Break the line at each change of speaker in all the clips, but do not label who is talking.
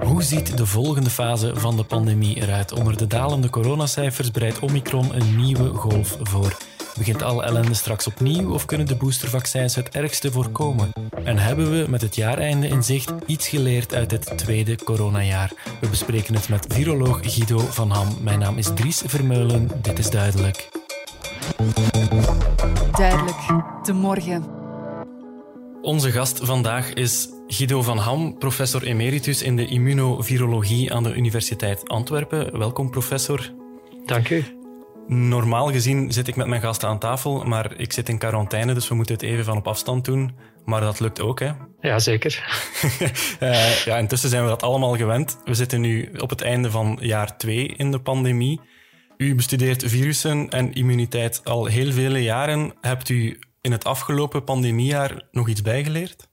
Hoe ziet de volgende fase van de pandemie eruit? Onder de dalende coronacijfers breidt Omicron een nieuwe golf voor. Begint alle ellende straks opnieuw of kunnen de boostervaccins het ergste voorkomen? En hebben we met het jaareinde in zicht iets geleerd uit het tweede coronajaar? We bespreken het met viroloog Guido van Ham. Mijn naam is Dries Vermeulen. Dit is duidelijk.
Duidelijk, de morgen.
Onze gast vandaag is Guido van Ham, professor emeritus in de immunovirologie aan de Universiteit Antwerpen. Welkom, professor.
Dank u.
Normaal gezien zit ik met mijn gasten aan tafel, maar ik zit in quarantaine, dus we moeten het even van op afstand doen. Maar dat lukt ook, hè?
Ja, zeker.
uh, ja, intussen zijn we dat allemaal gewend. We zitten nu op het einde van jaar 2 in de pandemie. U bestudeert virussen en immuniteit al heel vele jaren. Hebt u in het afgelopen pandemiejaar nog iets bijgeleerd?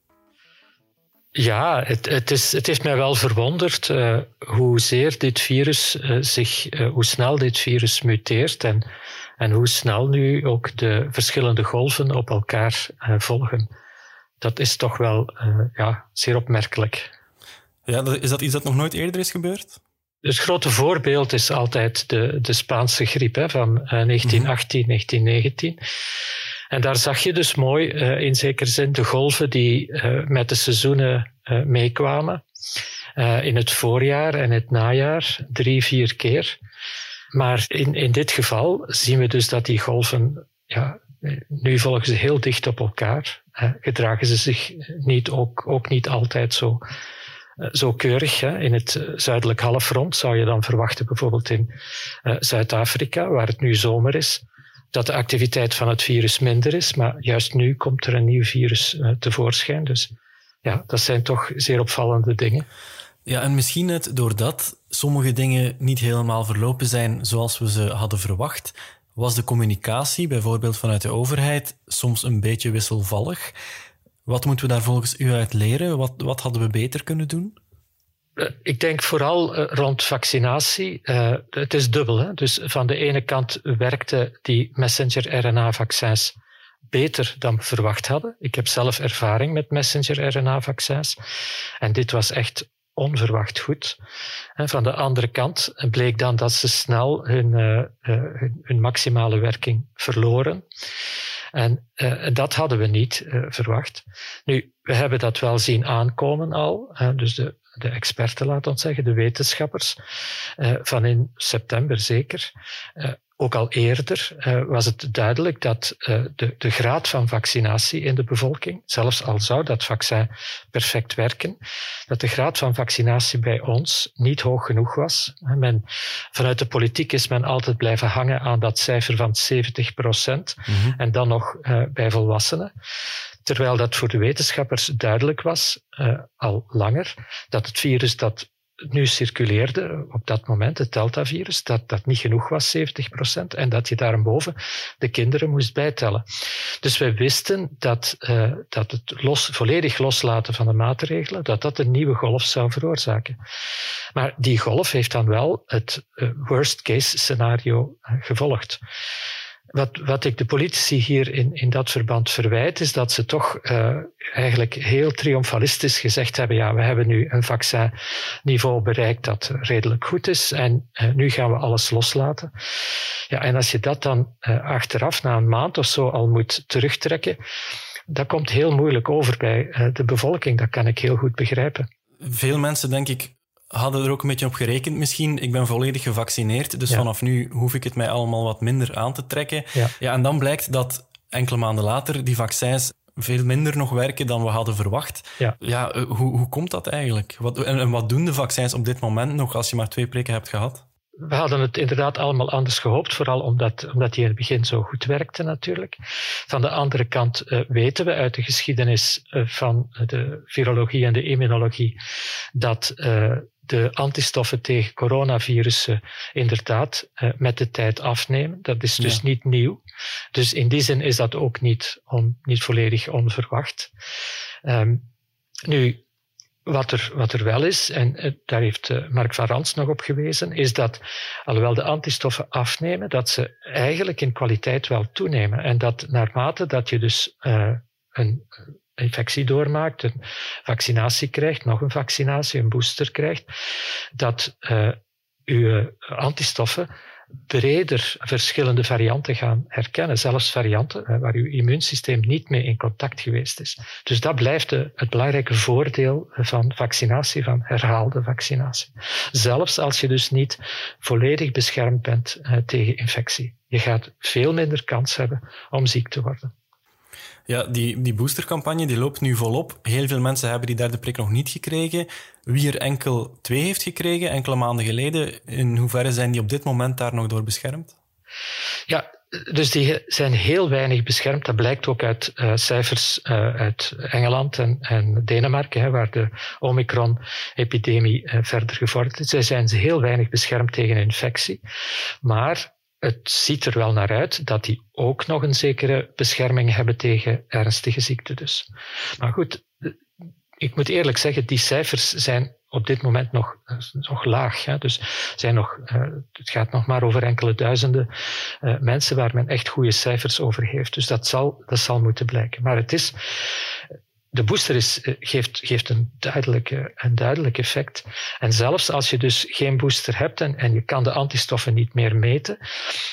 Ja, het, het, is, het heeft mij wel verwonderd uh, hoezeer dit virus uh, zich, uh, hoe snel dit virus muteert en, en hoe snel nu ook de verschillende golven op elkaar volgen. Dat is toch wel ja, zeer opmerkelijk.
Ja, is dat iets dat nog nooit eerder is gebeurd?
Het grote voorbeeld is altijd de, de Spaanse griep hè, van 1918, mm -hmm. 1919. En daar zag je dus mooi, uh, in zekere zin, de golven die uh, met de seizoenen meekwamen. in het voorjaar en het najaar, drie, vier keer. Maar in, in dit geval zien we dus dat die golven, ja, nu volgen ze heel dicht op elkaar. gedragen ze zich niet, ook, ook niet altijd zo, zo keurig. Hè. In het zuidelijk halfrond zou je dan verwachten, bijvoorbeeld in Zuid-Afrika, waar het nu zomer is, dat de activiteit van het virus minder is, maar juist nu komt er een nieuw virus tevoorschijn. Dus ja, dat zijn toch zeer opvallende dingen.
Ja, en misschien net doordat sommige dingen niet helemaal verlopen zijn zoals we ze hadden verwacht, was de communicatie, bijvoorbeeld vanuit de overheid, soms een beetje wisselvallig. Wat moeten we daar volgens u uit leren? Wat, wat hadden we beter kunnen doen?
Ik denk vooral rond vaccinatie. Uh, het is dubbel. Hè? Dus van de ene kant werkten die messenger-RNA-vaccins beter dan we verwacht hadden. Ik heb zelf ervaring met messenger-RNA-vaccins. En dit was echt onverwacht goed. Van de andere kant bleek dan dat ze snel hun, hun maximale werking verloren. En uh, dat hadden we niet uh, verwacht. Nu, we hebben dat wel zien aankomen al. Uh, dus de de experten, laat ons zeggen, de wetenschappers, uh, van in september zeker. Ook al eerder uh, was het duidelijk dat de, de graad van vaccinatie in de bevolking, zelfs al zou dat vaccin perfect werken, dat de graad van vaccinatie bij ons niet hoog genoeg was. Men, vanuit de politiek is men altijd blijven hangen aan dat cijfer van 70 procent mm -hmm. en dan nog bij volwassenen. Terwijl dat voor de wetenschappers duidelijk was, al langer, dat het virus dat nu circuleerde op dat moment, het Delta-virus, dat dat niet genoeg was, 70 procent, en dat je daarboven de kinderen moest bijtellen. Dus wij wisten dat, uh, dat het los, volledig loslaten van de maatregelen, dat dat een nieuwe golf zou veroorzaken. Maar die golf heeft dan wel het uh, worst-case scenario gevolgd. Wat, wat ik de politici hier in, in dat verband verwijt, is dat ze toch uh, eigenlijk heel triomfalistisch gezegd hebben, ja, we hebben nu een vaccinniveau bereikt dat redelijk goed is en uh, nu gaan we alles loslaten. Ja, en als je dat dan uh, achteraf, na een maand of zo, al moet terugtrekken, dat komt heel moeilijk over bij de bevolking. Dat kan ik heel goed begrijpen.
Veel mensen, denk ik, hadden er ook een beetje op gerekend misschien. Ik ben volledig gevaccineerd, dus ja. vanaf nu hoef ik het mij allemaal wat minder aan te trekken. Ja. ja, en dan blijkt dat enkele maanden later die vaccins veel minder nog werken dan we hadden verwacht. Ja, ja hoe, hoe komt dat eigenlijk? Wat, en, en wat doen de vaccins op dit moment nog als je maar twee prikken hebt gehad?
We hadden het inderdaad allemaal anders gehoopt, vooral omdat, omdat die in het begin zo goed werkte natuurlijk. Van de andere kant uh, weten we uit de geschiedenis uh, van de virologie en de immunologie dat uh, de antistoffen tegen coronavirussen inderdaad met de tijd afnemen. Dat is dus ja. niet nieuw. Dus in die zin is dat ook niet, on, niet volledig onverwacht. Um, nu, wat er, wat er wel is, en uh, daar heeft uh, Mark van Rans nog op gewezen, is dat alhoewel de antistoffen afnemen, dat ze eigenlijk in kwaliteit wel toenemen. En dat naarmate dat je dus een infectie doormaakt, een vaccinatie krijgt, nog een vaccinatie, een booster krijgt, dat uh, uw antistoffen breder verschillende varianten gaan herkennen, zelfs varianten waar uw immuunsysteem niet mee in contact geweest is. Dus dat blijft het belangrijke voordeel van vaccinatie, van herhaalde vaccinatie. Zelfs als je dus niet volledig beschermd bent uh, tegen infectie. Je gaat veel minder kans hebben om ziek te worden.
Ja, die, die boostercampagne die loopt nu volop. Heel veel mensen hebben die derde prik nog niet gekregen. Wie er enkel twee heeft gekregen, enkele maanden geleden, in hoeverre zijn die op dit moment daar nog door beschermd?
Ja, dus die zijn heel weinig beschermd. Dat blijkt ook uit uh, cijfers uh, uit Engeland en, en Denemarken, hè, waar de Omicron-epidemie uh, verder gevorderd is. Zij zijn heel weinig beschermd tegen infectie. Maar het ziet er wel naar uit dat die ook nog een zekere bescherming hebben tegen ernstige ziekten dus. Maar goed, ik moet eerlijk zeggen, die cijfers zijn op dit moment nog, nog laag. Hè. Dus zijn nog, uh, het gaat nog maar over enkele duizenden uh, mensen waar men echt goede cijfers over heeft. Dus dat zal, dat zal moeten blijken. Maar het is, de booster is, eh, geeft, geeft een, duidelijke, een duidelijk effect. En zelfs als je dus geen booster hebt en, en je kan de antistoffen niet meer meten,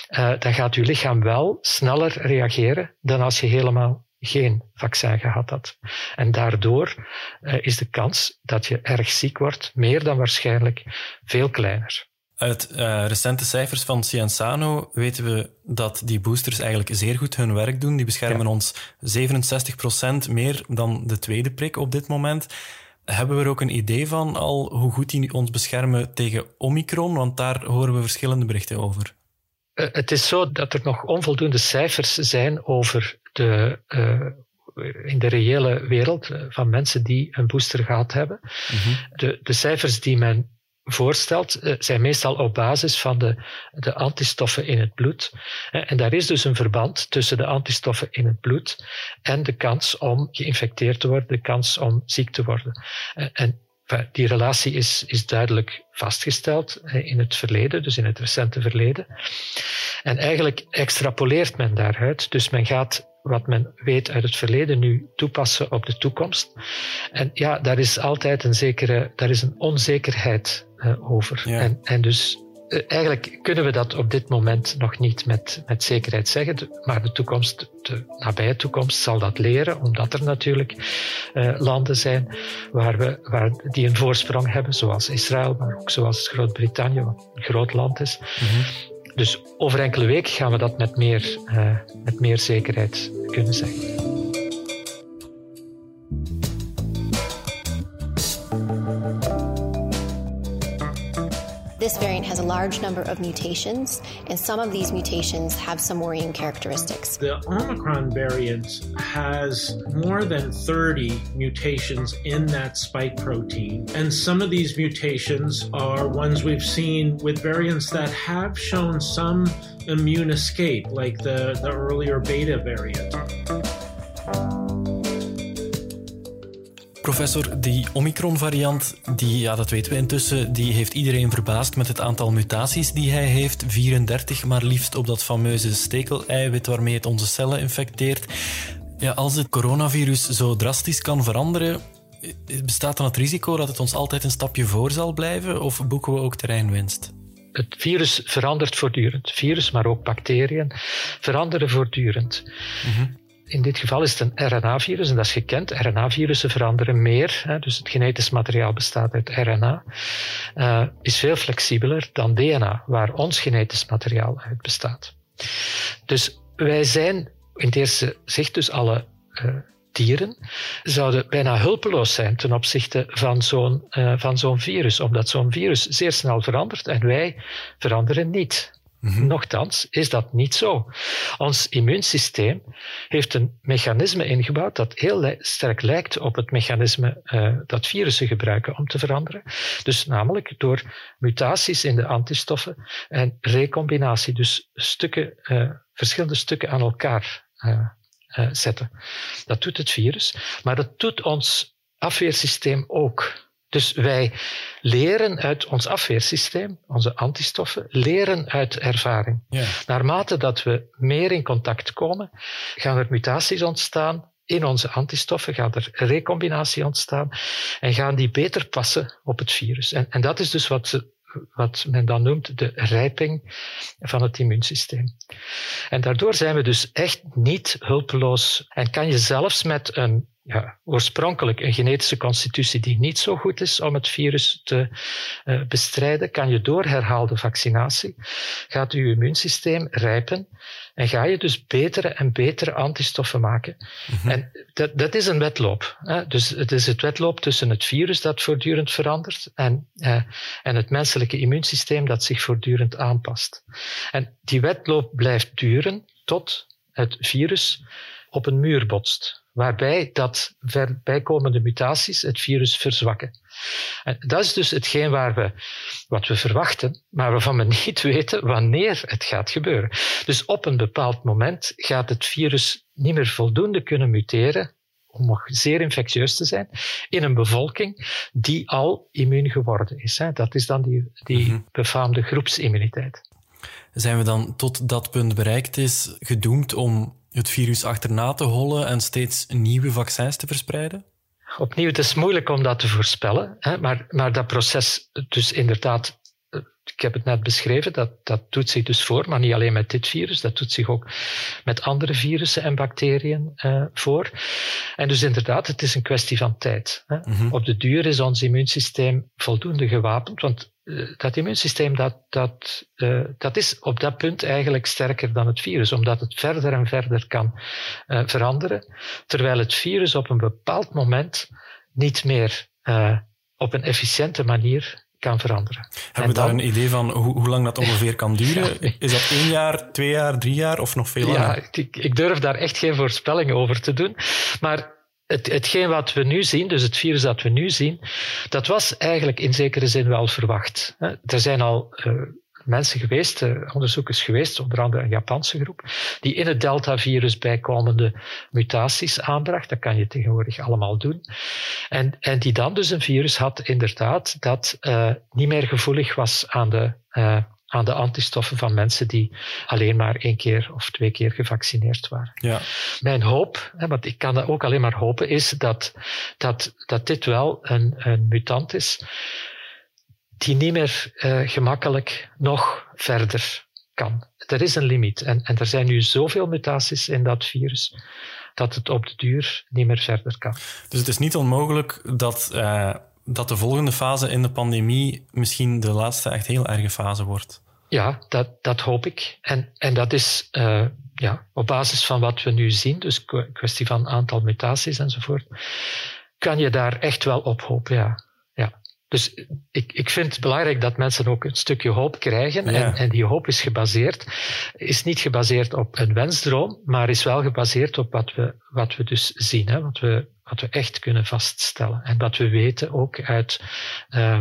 uh, dan gaat je lichaam wel sneller reageren dan als je helemaal geen vaccin gehad had. En daardoor uh, is de kans dat je erg ziek wordt meer dan waarschijnlijk veel kleiner.
Uit uh, recente cijfers van Cienzano weten we dat die boosters eigenlijk zeer goed hun werk doen. Die beschermen ja. ons 67% meer dan de tweede prik op dit moment. Hebben we er ook een idee van al hoe goed die ons beschermen tegen Omicron? Want daar horen we verschillende berichten over.
Uh, het is zo dat er nog onvoldoende cijfers zijn over de, uh, in de reële wereld van mensen die een booster gehad hebben. Mm -hmm. de, de cijfers die men voorstelt, eh, zijn meestal op basis van de, de antistoffen in het bloed. En daar is dus een verband tussen de antistoffen in het bloed en de kans om geïnfecteerd te worden, de kans om ziek te worden. En die relatie is, is duidelijk vastgesteld in het verleden, dus in het recente verleden. En eigenlijk extrapoleert men daaruit. Dus men gaat wat men weet uit het verleden nu toepassen op de toekomst. En ja, daar is altijd een zekere, daar is een onzekerheid uh, over.
Ja.
En, en dus uh, eigenlijk kunnen we dat op dit moment nog niet met, met zekerheid zeggen, maar de toekomst, de nabije toekomst zal dat leren, omdat er natuurlijk uh, landen zijn waar we, waar, die een voorsprong hebben, zoals Israël, maar ook zoals Groot-Brittannië, wat een groot land is. Mm -hmm. Dus over enkele weken gaan we dat met meer, met meer zekerheid kunnen zeggen.
This variant has a large number of mutations, and some of these mutations have some worrying characteristics.
The Omicron variant has more than 30 mutations in that spike protein, and some of these mutations are ones we've seen with variants that have shown some immune escape, like the, the earlier beta variant.
Professor, die Omicron-variant, die, ja, dat weten we intussen, die heeft iedereen verbaasd met het aantal mutaties die hij heeft. 34 maar liefst op dat fameuze stekel-eiwit waarmee het onze cellen infecteert. Ja, als het coronavirus zo drastisch kan veranderen, bestaat dan het risico dat het ons altijd een stapje voor zal blijven of boeken we ook terreinwinst?
Het virus verandert voortdurend. Virus, maar ook bacteriën veranderen voortdurend. Mm -hmm in dit geval is het een RNA-virus en dat is gekend. RNA-virussen veranderen meer, hè, dus het genetisch materiaal bestaat uit RNA, uh, is veel flexibeler dan DNA, waar ons genetisch materiaal uit bestaat. Dus wij zijn in het eerste zicht dus alle uh, dieren zouden bijna hulpeloos zijn ten opzichte van zo'n uh, van zo'n virus, omdat zo'n virus zeer snel verandert en wij veranderen niet. Mm-hmm. Nochtans is dat niet zo. Ons immuunsysteem heeft een mechanisme ingebouwd dat heel sterk lijkt op het mechanisme uh, dat virussen gebruiken om te veranderen. Dus namelijk door mutaties in de antistoffen en recombinatie, dus stukken, uh, verschillende stukken aan elkaar uh, zetten. Dat doet het virus, maar dat doet ons afweersysteem ook. Dus wij leren uit ons afweersysteem, onze antistoffen, leren uit ervaring.
Ja.
Naarmate dat we meer in contact komen, gaan er mutaties ontstaan in onze antistoffen gaat er recombinatie ontstaan en gaan die beter passen op het virus. En, en dat is dus wat ze wat men dan noemt de rijping van het immuunsysteem. En daardoor zijn we dus echt niet hulpeloos en kan je zelfs met een ja, oorspronkelijk een genetische constitutie die niet zo goed is om het virus te uh, bestrijden, kan je door herhaalde vaccinatie, gaat je immuunsysteem rijpen en ga je dus betere en betere antistoffen maken. Mm -hmm. En dat, dat is een wedloop. Hè? Dus het is het wedloop tussen het virus dat voortdurend verandert en, uh, en het menselijke immuunsysteem dat zich voortdurend aanpast. En die wedloop blijft duren tot het virus op een muur botst waarbij dat bijkomende mutaties het virus verzwakken. En dat is dus hetgeen waar we, wat we verwachten, maar waarvan we niet weten wanneer het gaat gebeuren. Dus op een bepaald moment gaat het virus niet meer voldoende kunnen muteren om nog zeer infectieus te zijn, in een bevolking die al immuun geworden is. Dat is dan die, die -hmm. befaamde groepsimmuniteit.
Zijn we dan tot dat punt bereikt is gedoemd om het virus achterna te hollen en steeds nieuwe vaccins te verspreiden?
Opnieuw, het is moeilijk om dat te voorspellen, hè, maar, maar dat proces, dus inderdaad, ik heb het net beschreven, dat, dat doet zich dus voor, maar niet alleen met dit virus, dat doet zich ook met andere virussen en bacteriën uh, voor. En dus inderdaad, het is een kwestie van tijd. Hè. Mm -hmm. Op de duur is ons immuunsysteem voldoende gewapend, want eh, dat immuunsysteem dat, dat, uh, dat is op dat punt eigenlijk sterker dan het virus, omdat het verder en verder kan uh, veranderen, terwijl het virus op een bepaald moment niet meer op een efficiënte manier kan veranderen.
Hebben we daar dan, een idee van hoe, hoe, lang dat ongeveer kan duren? Is dat één jaar, twee jaar, drie jaar of nog veel langer?
Ja, ik, ik durf daar echt geen voorspellingen over te doen, maar het, hetgeen wat we nu zien, dus het virus dat we nu zien, dat was eigenlijk in zekere zin wel verwacht. Er zijn al uh, mensen geweest, uh, onderzoekers geweest, onder andere een Japanse groep, die in het Delta-virus bijkomende mutaties aanbracht. Dat kan je tegenwoordig allemaal doen. En, en die dan dus een virus had, inderdaad, dat uh, niet meer gevoelig was aan de aan de antistoffen van mensen die alleen maar één keer of twee keer gevaccineerd waren. Ja. Mijn hoop, want ik kan dat ook alleen maar hopen, is dat, dat, dat dit wel een, een mutant is die niet meer uh, gemakkelijk nog verder kan. Er is een limiet en, en er zijn nu zoveel mutaties in dat virus dat het op de duur niet meer verder kan.
Dus het is niet onmogelijk dat uh dat de volgende fase in de pandemie misschien de laatste echt heel erge fase wordt.
Ja, dat, dat hoop ik. En, en dat is uh, ja, op basis van wat we nu zien, dus kwestie van aantal mutaties enzovoort, kan je daar echt wel op hopen, ja. Dus ik, ik vind het belangrijk dat mensen ook een stukje hoop krijgen. Ja. En, en die hoop is gebaseerd, is niet gebaseerd op een wensdroom, maar is wel gebaseerd op wat we, wat we dus zien, hè, wat, we, wat we echt kunnen vaststellen. En wat we weten ook uit, uh,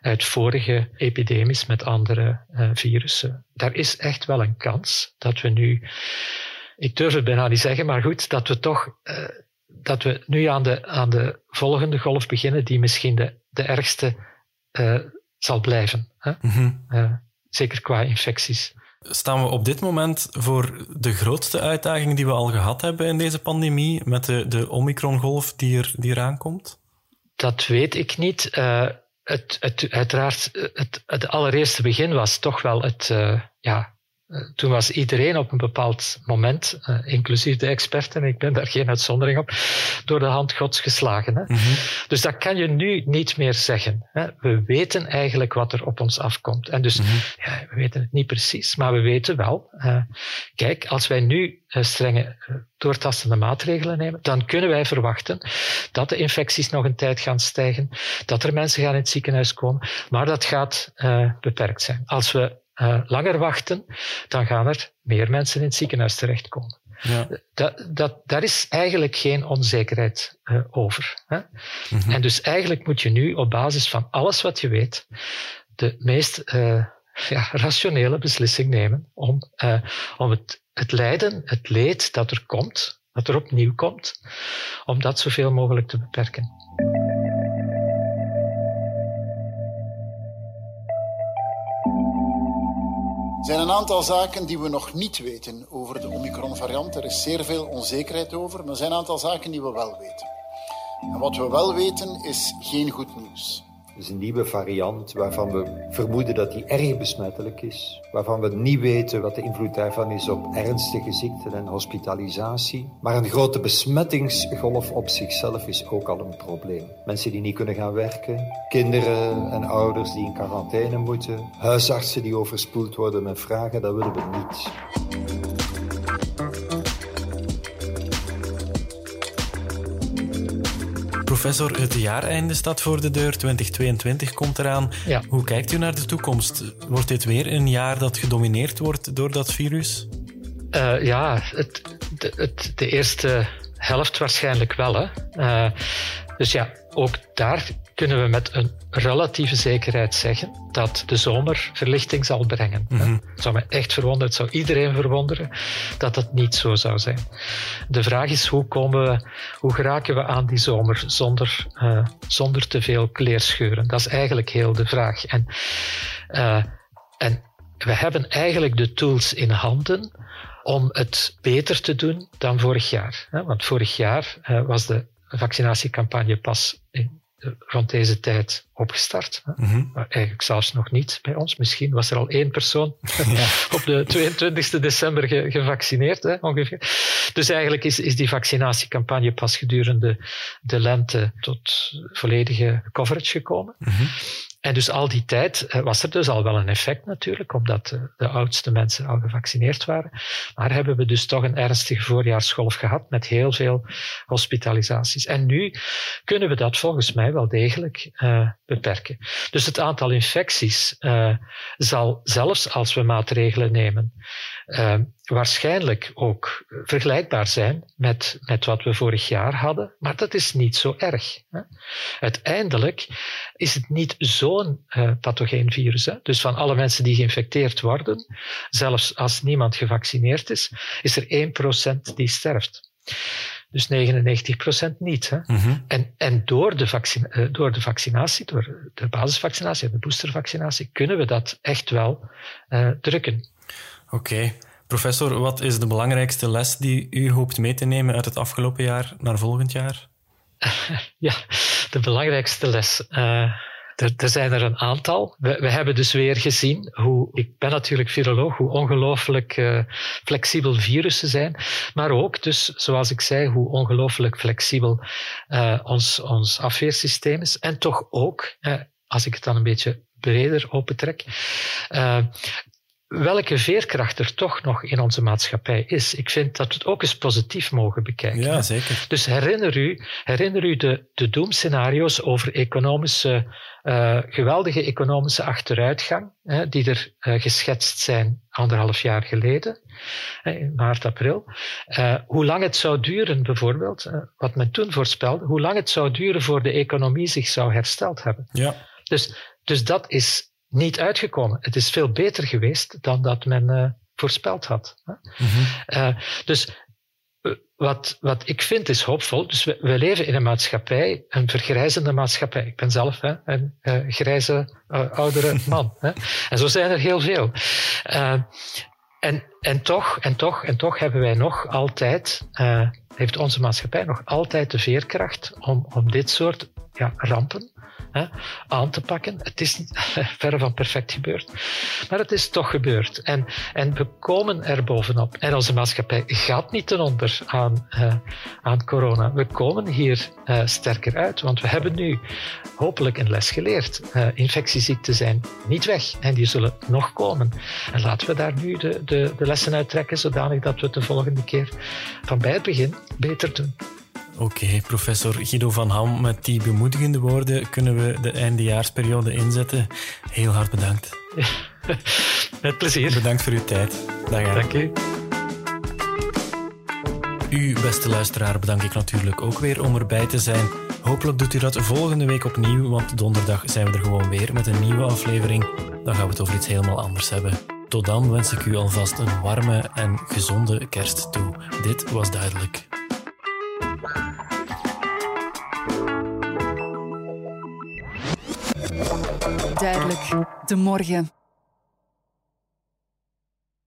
uit vorige epidemies met andere uh, virussen. Daar is echt wel een kans dat we nu, ik durf het bijna niet zeggen, maar goed, dat we toch. Uh, dat we nu aan de, aan de volgende golf beginnen, die misschien de de ergste uh, zal blijven. Hè? Mm-hmm. uh, zeker qua infecties.
Staan we op dit moment voor de grootste uitdaging die we al gehad hebben in deze pandemie met de, de Omicron-golf die, er, die eraan komt?
Dat weet ik niet. Uh, het, het, uiteraard, het, het allereerste begin was toch wel het, ja, eh, toen was iedereen op een bepaald moment, uh, inclusief de experten, ik ben daar geen uitzondering op, door de hand gods geslagen. Hè? Mm-hmm. Dus dat kan je nu niet meer zeggen. Hè? We weten eigenlijk wat er op ons afkomt. En dus, mm-hmm. ja, we weten het niet precies, maar we weten wel, uh, kijk, als wij nu strenge doortastende maatregelen nemen, dan kunnen wij verwachten dat de infecties nog een tijd gaan stijgen, dat er mensen gaan in het ziekenhuis komen, maar dat gaat beperkt zijn. Als we uh, langer wachten, dan gaan er meer mensen in het ziekenhuis terechtkomen. Ja. Dat, dat, daar is eigenlijk geen onzekerheid uh, over. Hè? Mm-hmm. En dus eigenlijk moet je nu op basis van alles wat je weet, de meest uh, ja, rationele beslissing nemen om, om het, het lijden, het leed dat er komt, dat er opnieuw komt, om dat zoveel mogelijk te beperken.
Zijn een aantal zaken die we nog niet weten over de Omicron-variant. Er is zeer veel onzekerheid over, maar er zijn een aantal zaken die we wel weten. En wat we wel weten is geen goed nieuws.
Is een nieuwe variant waarvan we vermoeden dat die erg besmettelijk is. Waarvan we niet weten wat de invloed daarvan is op ernstige ziekten en hospitalisatie. Maar een grote besmettingsgolf op zichzelf is ook al een probleem. Mensen die niet kunnen gaan werken, kinderen en ouders die in quarantaine moeten, huisartsen die overspoeld worden met vragen, dat willen we niet.
Professor, het jaareinde staat voor de deur, 2022 komt eraan.
Ja.
Hoe kijkt u naar de toekomst? Wordt dit weer een jaar dat gedomineerd wordt door dat virus?
Uh, ja, het, de, het, de eerste helft waarschijnlijk wel. Hè. Uh, dus ja, ook daar kunnen we met een relatieve zekerheid zeggen dat de zomer verlichting zal brengen. Mm -hmm. Het zou me echt verwonderen, het zou iedereen verwonderen dat dat niet zo zou zijn. De vraag is hoe komen we, hoe geraken we aan die zomer zonder, uh, zonder te veel kleerscheuren? Dat is eigenlijk heel de vraag. En, uh, en we hebben eigenlijk de tools in handen om het beter te doen dan vorig jaar. Want vorig jaar uh, was de vaccinatiecampagne pas in rond deze tijd opgestart. Mm-hmm. Maar eigenlijk zelfs nog niet bij ons. Misschien was er al één persoon ja. op de 22 december ge gevaccineerd, hè, ongeveer. Dus eigenlijk is, is die vaccinatiecampagne pas gedurende de lente tot volledige coverage gekomen. Mm-hmm. En dus al die tijd was er dus al wel een effect natuurlijk, omdat de, de oudste mensen al gevaccineerd waren. Maar hebben we dus toch een ernstige voorjaarsgolf gehad met heel veel hospitalisaties. En nu kunnen we dat volgens mij wel degelijk uh, beperken. Dus het aantal infecties zal zelfs als we maatregelen nemen, uh, waarschijnlijk ook vergelijkbaar zijn met, met wat we vorig jaar hadden. Maar dat is niet zo erg. Hè. Uiteindelijk is het niet zo'n uh, pathogeen virus. Hè. Dus van alle mensen die geïnfecteerd worden, zelfs als niemand gevaccineerd is, is er 1% die sterft. Dus 99% niet. Hè? Mm-hmm. En, en door, de vaccina- door de vaccinatie, door de basisvaccinatie en de boostervaccinatie, kunnen we dat echt wel uh, drukken.
Oké. Professor, wat is de belangrijkste les die u hoopt mee te nemen uit het afgelopen jaar naar volgend jaar?
ja, de belangrijkste les. Uh, er, er, zijn er een aantal. We, we, hebben dus weer gezien hoe, ik ben natuurlijk viroloog, hoe ongelooflijk uh, flexibel virussen zijn. Maar ook dus, zoals ik zei, hoe ongelooflijk flexibel uh, ons, ons afweersysteem is. En toch ook, als ik het dan een beetje breder opentrek, welke veerkracht er toch nog in onze maatschappij is. Ik vind dat we het ook eens positief mogen bekijken.
Ja, zeker.
Dus herinner u, herinner u de, de doemscenario's over economische, uh, geweldige economische achteruitgang, hè, die er uh, geschetst zijn anderhalf jaar geleden, in maart, april. Uh, hoe lang het zou duren, bijvoorbeeld, wat men toen voorspelde, hoe lang het zou duren voor de economie zich zou hersteld hebben.
Ja.
Dus, dus dat is niet uitgekomen. Het is veel beter geweest dan dat men uh, voorspeld had. Mm-hmm. Uh, dus uh, wat, wat ik vind is hoopvol. Dus we, we, leven in een maatschappij, een vergrijzende maatschappij. Ik ben zelf hè, een grijze, oudere man. Hè. En zo zijn er heel veel. en, en, toch, en, toch, en toch hebben wij nog altijd, heeft onze maatschappij nog altijd de veerkracht om, om dit soort ja, rampen aan te pakken. Het is verre van perfect gebeurd, maar het is toch gebeurd. En, en we komen er bovenop. En onze maatschappij gaat niet ten onder aan, uh, aan corona. We komen hier uh, sterker uit, want we hebben nu hopelijk een les geleerd. Uh, infectieziekten zijn niet weg en die zullen nog komen. En laten we daar nu de, de, de lessen uit trekken, zodanig dat we het de volgende keer van bij het begin beter doen.
Oké, okay, professor Guido van Ham, met die bemoedigende woorden kunnen we de eindejaarsperiode inzetten. Heel hard bedankt.
met plezier.
Bedankt voor uw tijd. Dag.
Dank u.
U, beste luisteraar, bedank ik natuurlijk ook weer om erbij te zijn. Hopelijk doet u dat volgende week opnieuw, want donderdag zijn we er gewoon weer met een nieuwe aflevering. Dan gaan we het over iets helemaal anders hebben. Tot dan wens ik u alvast een warme en gezonde kerst toe. Dit was duidelijk.
Duidelijk, de morgen.